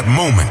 That moment.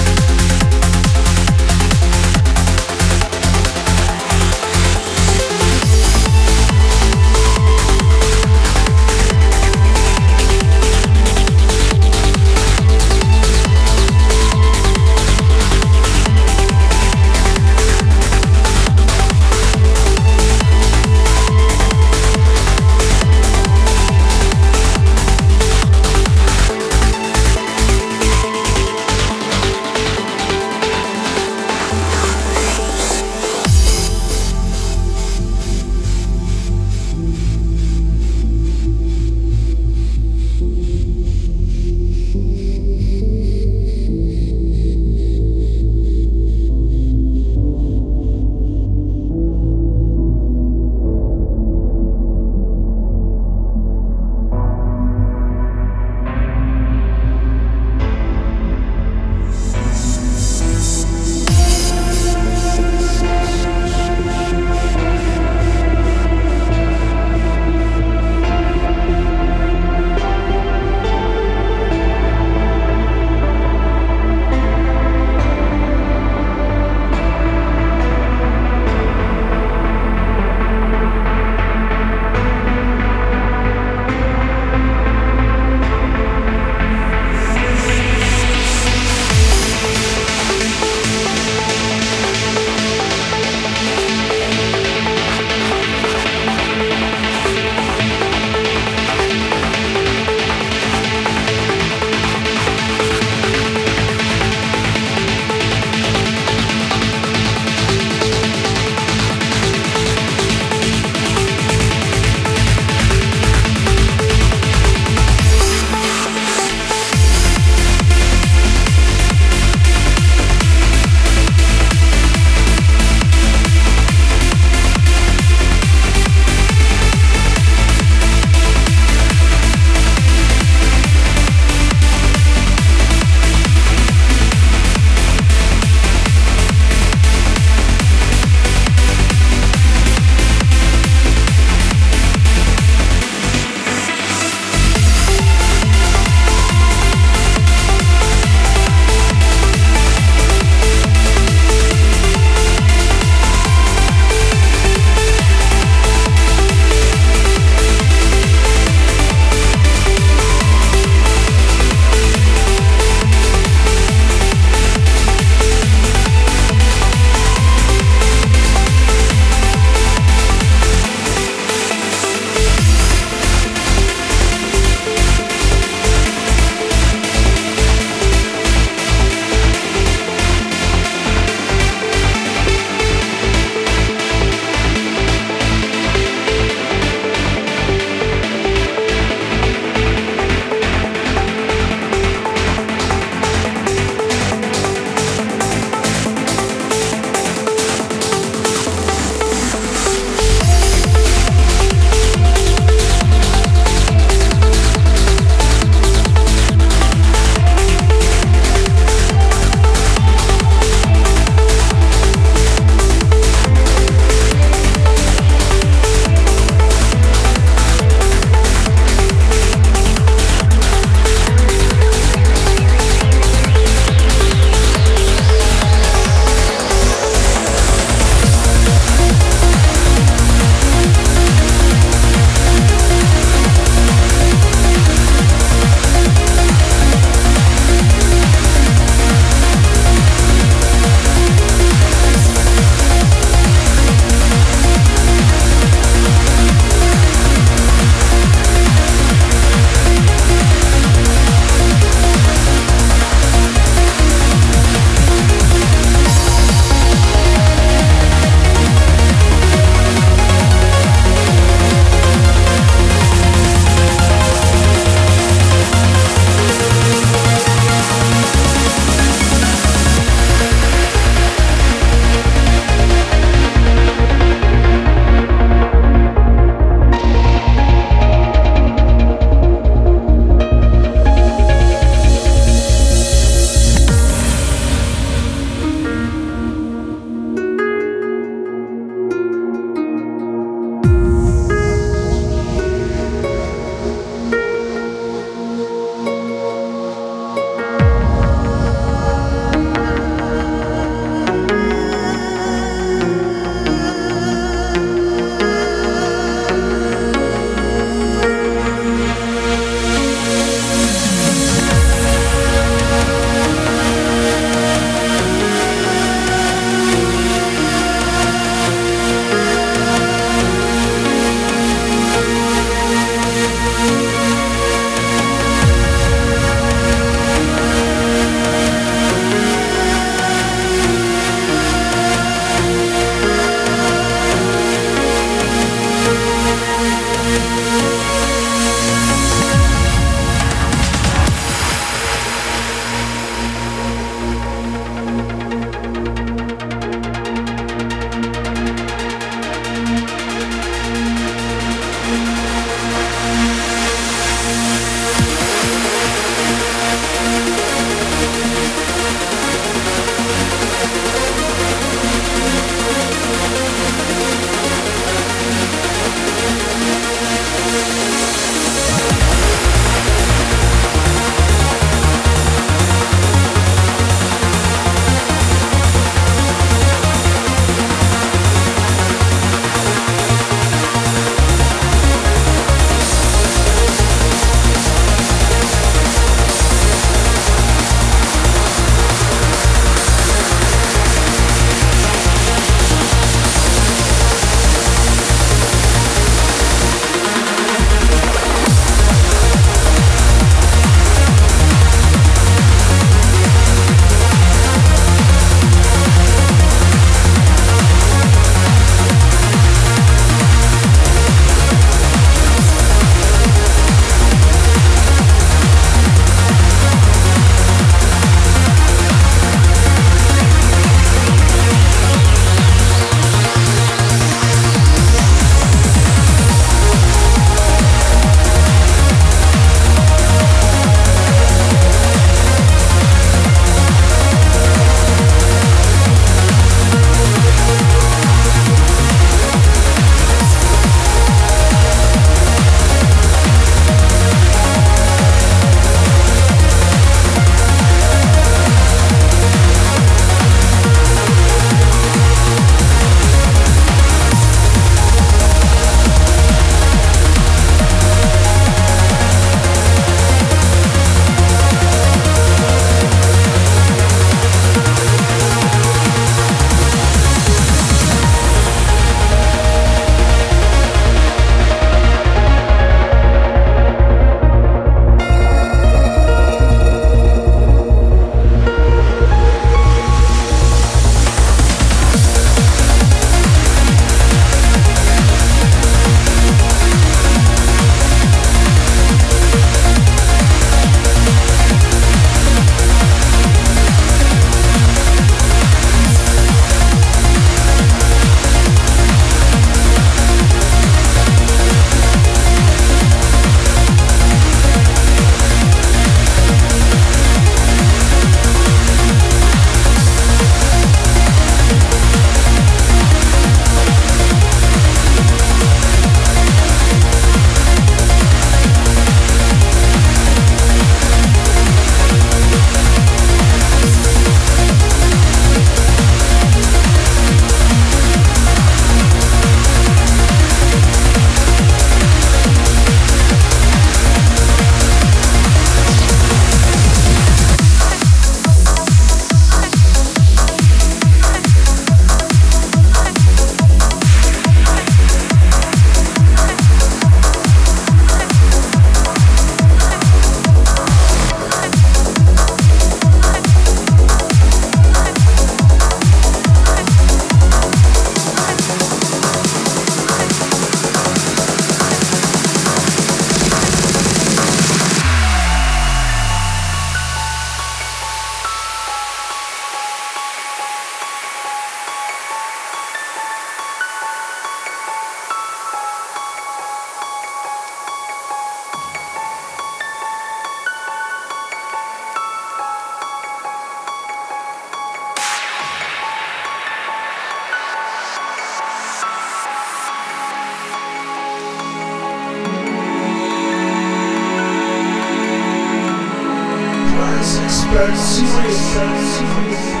Suicide, suicide, suicide.